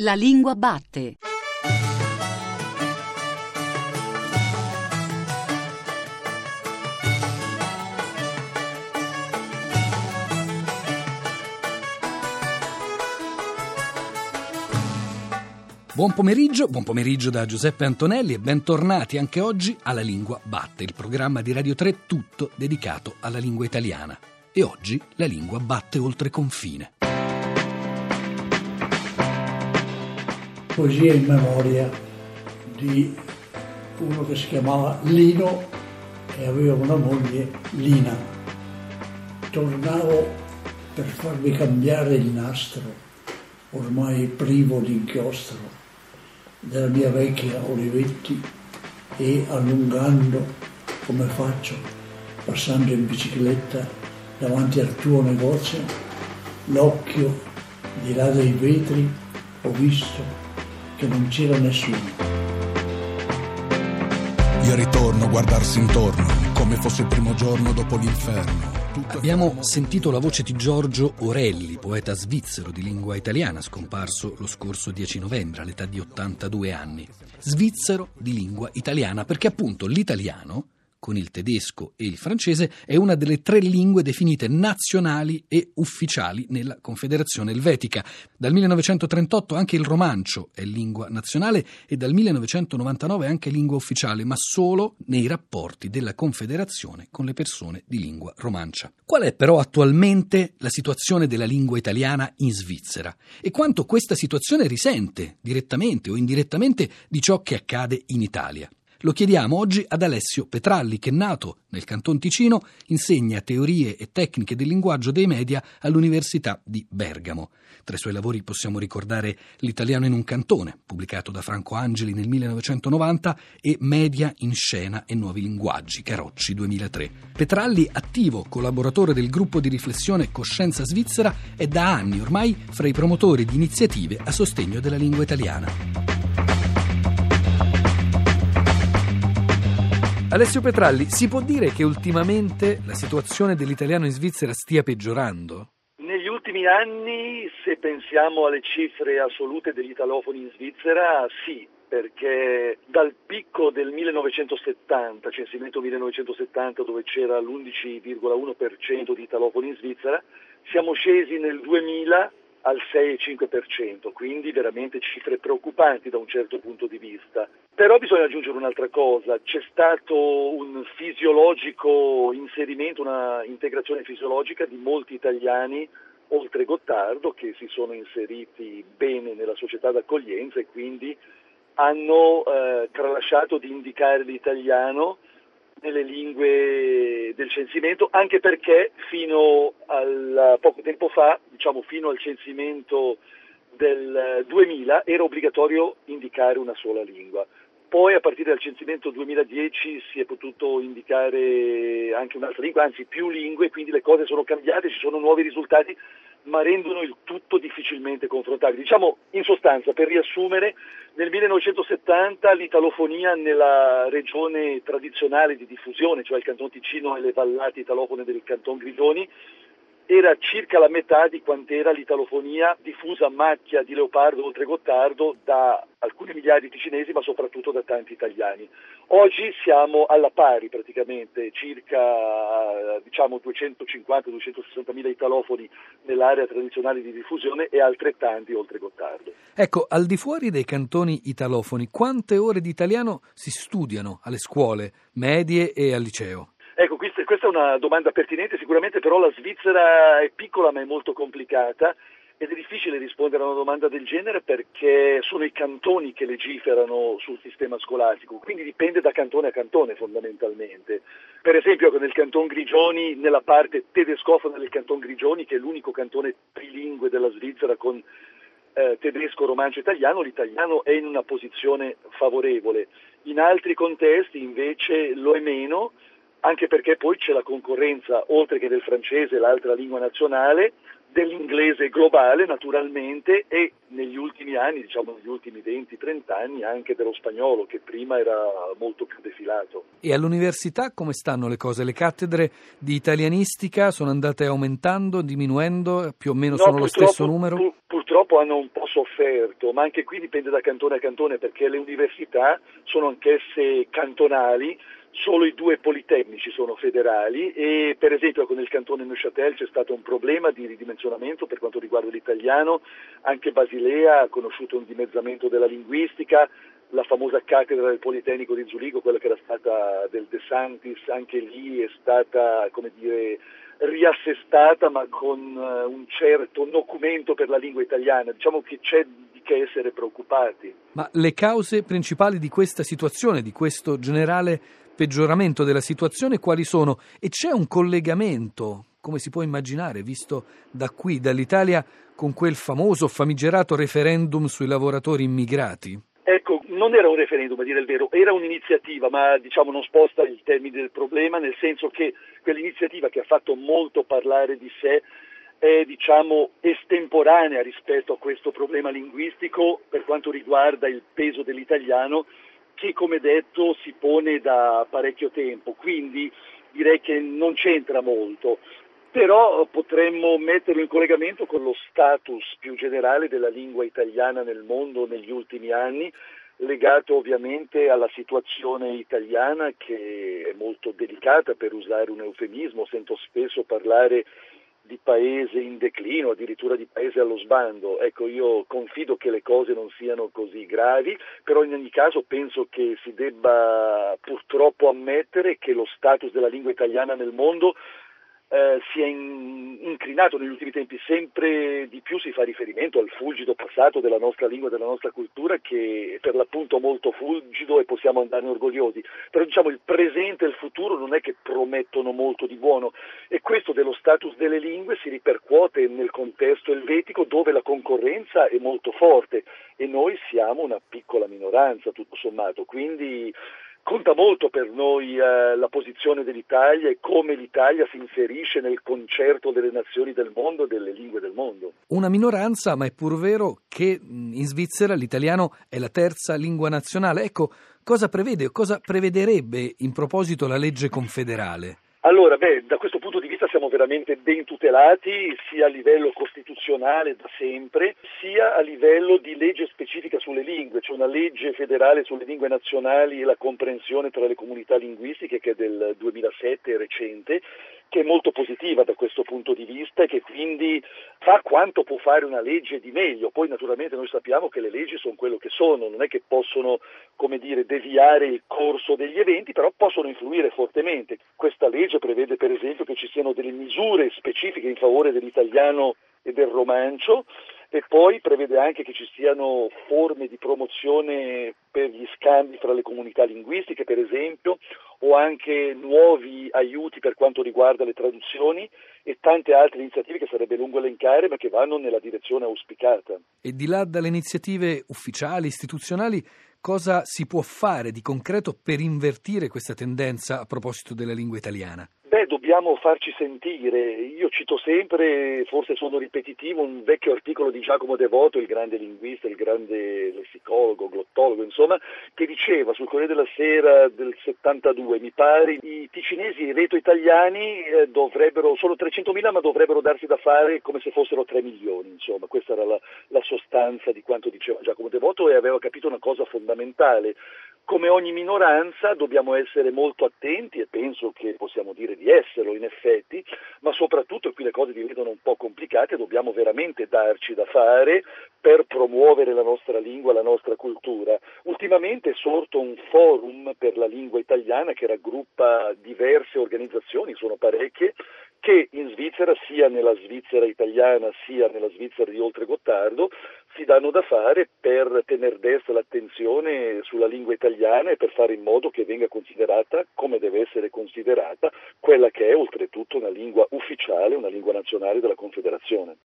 La lingua batte. Buon pomeriggio, buon pomeriggio da Giuseppe Antonelli e bentornati anche oggi alla Lingua Batte, il programma di Radio 3 tutto dedicato alla lingua italiana. E oggi la lingua batte oltre confine. Poesia in memoria di uno che si chiamava Lino e aveva una moglie Lina. Tornavo per farmi cambiare il nastro, ormai privo di inchiostro della mia vecchia Olivetti e allungando come faccio passando in bicicletta davanti al tuo negozio l'occhio di là dei vetri ho visto che non c'era nessuno. Io ritorno a guardarsi intorno come fosse il primo giorno dopo l'inferno. Abbiamo sentito la voce di Giorgio Orelli, poeta svizzero di lingua italiana, scomparso lo scorso 10 novembre all'età di 82 anni. Svizzero di lingua italiana, perché appunto l'italiano con il tedesco e il francese, è una delle tre lingue definite nazionali e ufficiali nella Confederazione Elvetica. Dal 1938 anche il romancio è lingua nazionale e dal 1999 anche lingua ufficiale, ma solo nei rapporti della Confederazione con le persone di lingua romancia. Qual è però attualmente la situazione della lingua italiana in Svizzera e quanto questa situazione risente direttamente o indirettamente di ciò che accade in Italia? Lo chiediamo oggi ad Alessio Petralli, che nato nel Canton Ticino insegna teorie e tecniche del linguaggio dei media all'Università di Bergamo. Tra i suoi lavori possiamo ricordare L'italiano in un cantone, pubblicato da Franco Angeli nel 1990, e Media in scena e nuovi linguaggi, Carocci 2003. Petralli, attivo collaboratore del gruppo di riflessione Coscienza Svizzera, è da anni ormai fra i promotori di iniziative a sostegno della lingua italiana. Alessio Petralli, si può dire che ultimamente la situazione dell'italiano in Svizzera stia peggiorando? Negli ultimi anni, se pensiamo alle cifre assolute degli italofoni in Svizzera, sì, perché dal picco del 1970, censimento 1970 dove c'era l'11,1% di italofoni in Svizzera, siamo scesi nel 2000 al 6,5%, quindi veramente cifre preoccupanti da un certo punto di vista. Però bisogna aggiungere un'altra cosa, c'è stato un fisiologico inserimento, una integrazione fisiologica di molti italiani oltre Gottardo che si sono inseriti bene nella società d'accoglienza e quindi hanno eh, tralasciato di indicare l'italiano nelle lingue del censimento, anche perché fino a poco tempo fa, diciamo fino al censimento del 2000, era obbligatorio indicare una sola lingua. Poi a partire dal censimento 2010 si è potuto indicare anche un'altra lingua, anzi più lingue, quindi le cose sono cambiate, ci sono nuovi risultati, ma rendono il tutto difficilmente confrontabile. Diciamo in sostanza, per riassumere, nel 1970 l'italofonia nella regione tradizionale di diffusione, cioè il Canton Ticino e le vallate italofone del Canton Grigioni, era circa la metà di quant'era l'italofonia diffusa a macchia di Leopardo oltre Gottardo da alcune migliaia di ticinesi ma soprattutto da tanti italiani. Oggi siamo alla pari praticamente, circa diciamo 250-260 mila italofoni nell'area tradizionale di diffusione e altrettanti oltre Gottardo. Ecco, al di fuori dei cantoni italofoni, quante ore di italiano si studiano alle scuole medie e al liceo? Ecco, questa, è una domanda pertinente, sicuramente però la Svizzera è piccola ma è molto complicata ed è difficile rispondere a una domanda del genere perché sono i cantoni che legiferano sul sistema scolastico, quindi dipende da cantone a cantone fondamentalmente. Per esempio nel canton Grigioni, nella parte tedescofona del canton Grigioni, che è l'unico cantone trilingue della Svizzera con eh, tedesco, romancio, italiano, l'italiano è in una posizione favorevole. In altri contesti invece lo è meno anche perché poi c'è la concorrenza, oltre che del francese, l'altra lingua nazionale, dell'inglese globale naturalmente e negli ultimi anni, diciamo negli ultimi 20-30 anni anche dello spagnolo che prima era molto più defilato. E all'università come stanno le cose? Le cattedre di italianistica sono andate aumentando, diminuendo, più o meno no, sono lo stesso numero? Pur, purtroppo hanno un po' sofferto, ma anche qui dipende da cantone a cantone perché le università sono anch'esse cantonali solo i due politecnici sono federali e per esempio con il cantone Neuchâtel c'è stato un problema di ridimensionamento per quanto riguarda l'italiano, anche Basilea ha conosciuto un dimezzamento della linguistica, la famosa cattedra del Politecnico di Zurigo, quella che era stata del De Santis, anche lì è stata, come dire, riassestata ma con eh, un certo documento per la lingua italiana. Diciamo che c'è di che essere preoccupati. Ma le cause principali di questa situazione, di questo generale peggioramento della situazione quali sono? E c'è un collegamento, come si può immaginare, visto da qui, dall'Italia, con quel famoso famigerato referendum sui lavoratori immigrati? Ecco, non era un referendum a dire il vero, era un'iniziativa, ma diciamo non sposta il termine del problema, nel senso che quell'iniziativa che ha fatto molto parlare di sé è diciamo estemporanea rispetto a questo problema linguistico per quanto riguarda il peso dell'italiano che come detto si pone da parecchio tempo, quindi direi che non c'entra molto, però potremmo metterlo in collegamento con lo status più generale della lingua italiana nel mondo negli ultimi anni, legato ovviamente alla situazione italiana che è molto delicata per usare un eufemismo, sento spesso parlare di paese in declino, addirittura di paese allo sbando. Ecco, io confido che le cose non siano così gravi, però in ogni caso penso che si debba purtroppo ammettere che lo status della lingua italiana nel mondo eh, si è in, inclinato negli ultimi tempi, sempre di più si fa riferimento al fulgido passato della nostra lingua della nostra cultura che è per l'appunto molto fulgido e possiamo andarne orgogliosi, però diciamo il presente e il futuro non è che promettono molto di buono. E questo dello status delle lingue si ripercuote nel contesto elvetico dove la concorrenza è molto forte. E noi siamo una piccola minoranza tutto sommato, quindi Conta molto per noi eh, la posizione dell'Italia e come l'Italia si inserisce nel concerto delle nazioni del mondo e delle lingue del mondo. Una minoranza, ma è pur vero che in Svizzera l'italiano è la terza lingua nazionale. Ecco, cosa prevede o cosa prevederebbe in proposito la legge confederale? Allora, beh, da questo punto di vista siamo veramente ben tutelati sia a livello costituzionale da sempre, sia a livello di legge specifica sulle lingue, c'è una legge federale sulle lingue nazionali e la comprensione tra le comunità linguistiche che è del 2007, recente, che è molto positiva da questo punto di vista e che quindi fa quanto può fare una legge di meglio. Poi naturalmente noi sappiamo che le leggi sono quello che sono, non è che possono, come dire, deviare il corso degli eventi, però possono influire fortemente. Questa legge prevede per esempio che ci siano delle misure specifiche in favore dell'italiano e del romancio e poi prevede anche che ci siano forme di promozione per gli scambi fra le comunità linguistiche, per esempio, o anche nuovi aiuti per quanto riguarda le traduzioni e tante altre iniziative che sarebbe lungo elencare ma che vanno nella direzione auspicata. E di là dalle iniziative ufficiali, istituzionali, cosa si può fare di concreto per invertire questa tendenza a proposito della lingua italiana? Beh, dobbiamo farci sentire. Io cito sempre, forse sono ripetitivo, un vecchio articolo di Giacomo Devoto, il grande linguista, il grande lessicologo, glottologo, insomma, che diceva sul Corriere della Sera del 72, mi pare, i ticinesi i reto-italiani eh, dovrebbero, sono 300.000 ma dovrebbero darsi da fare come se fossero 3 milioni, insomma, questa era la, la sostanza di quanto diceva Giacomo Devoto e aveva capito una cosa fondamentale. Come ogni minoranza dobbiamo essere molto attenti e penso che possiamo dire di esserlo in effetti, ma soprattutto, qui le cose diventano un po' complicate, dobbiamo veramente darci da fare per promuovere la nostra lingua, la nostra cultura. Ultimamente è sorto un forum per la lingua italiana che raggruppa diverse organizzazioni, sono parecchie, che in Svizzera, sia nella Svizzera italiana sia nella Svizzera di Oltre Gottardo, si danno da fare per tenere destra l'attenzione sulla lingua italiana e per fare in modo che venga considerata come deve essere considerata quella che è oltretutto una lingua ufficiale, una lingua nazionale della Confederazione.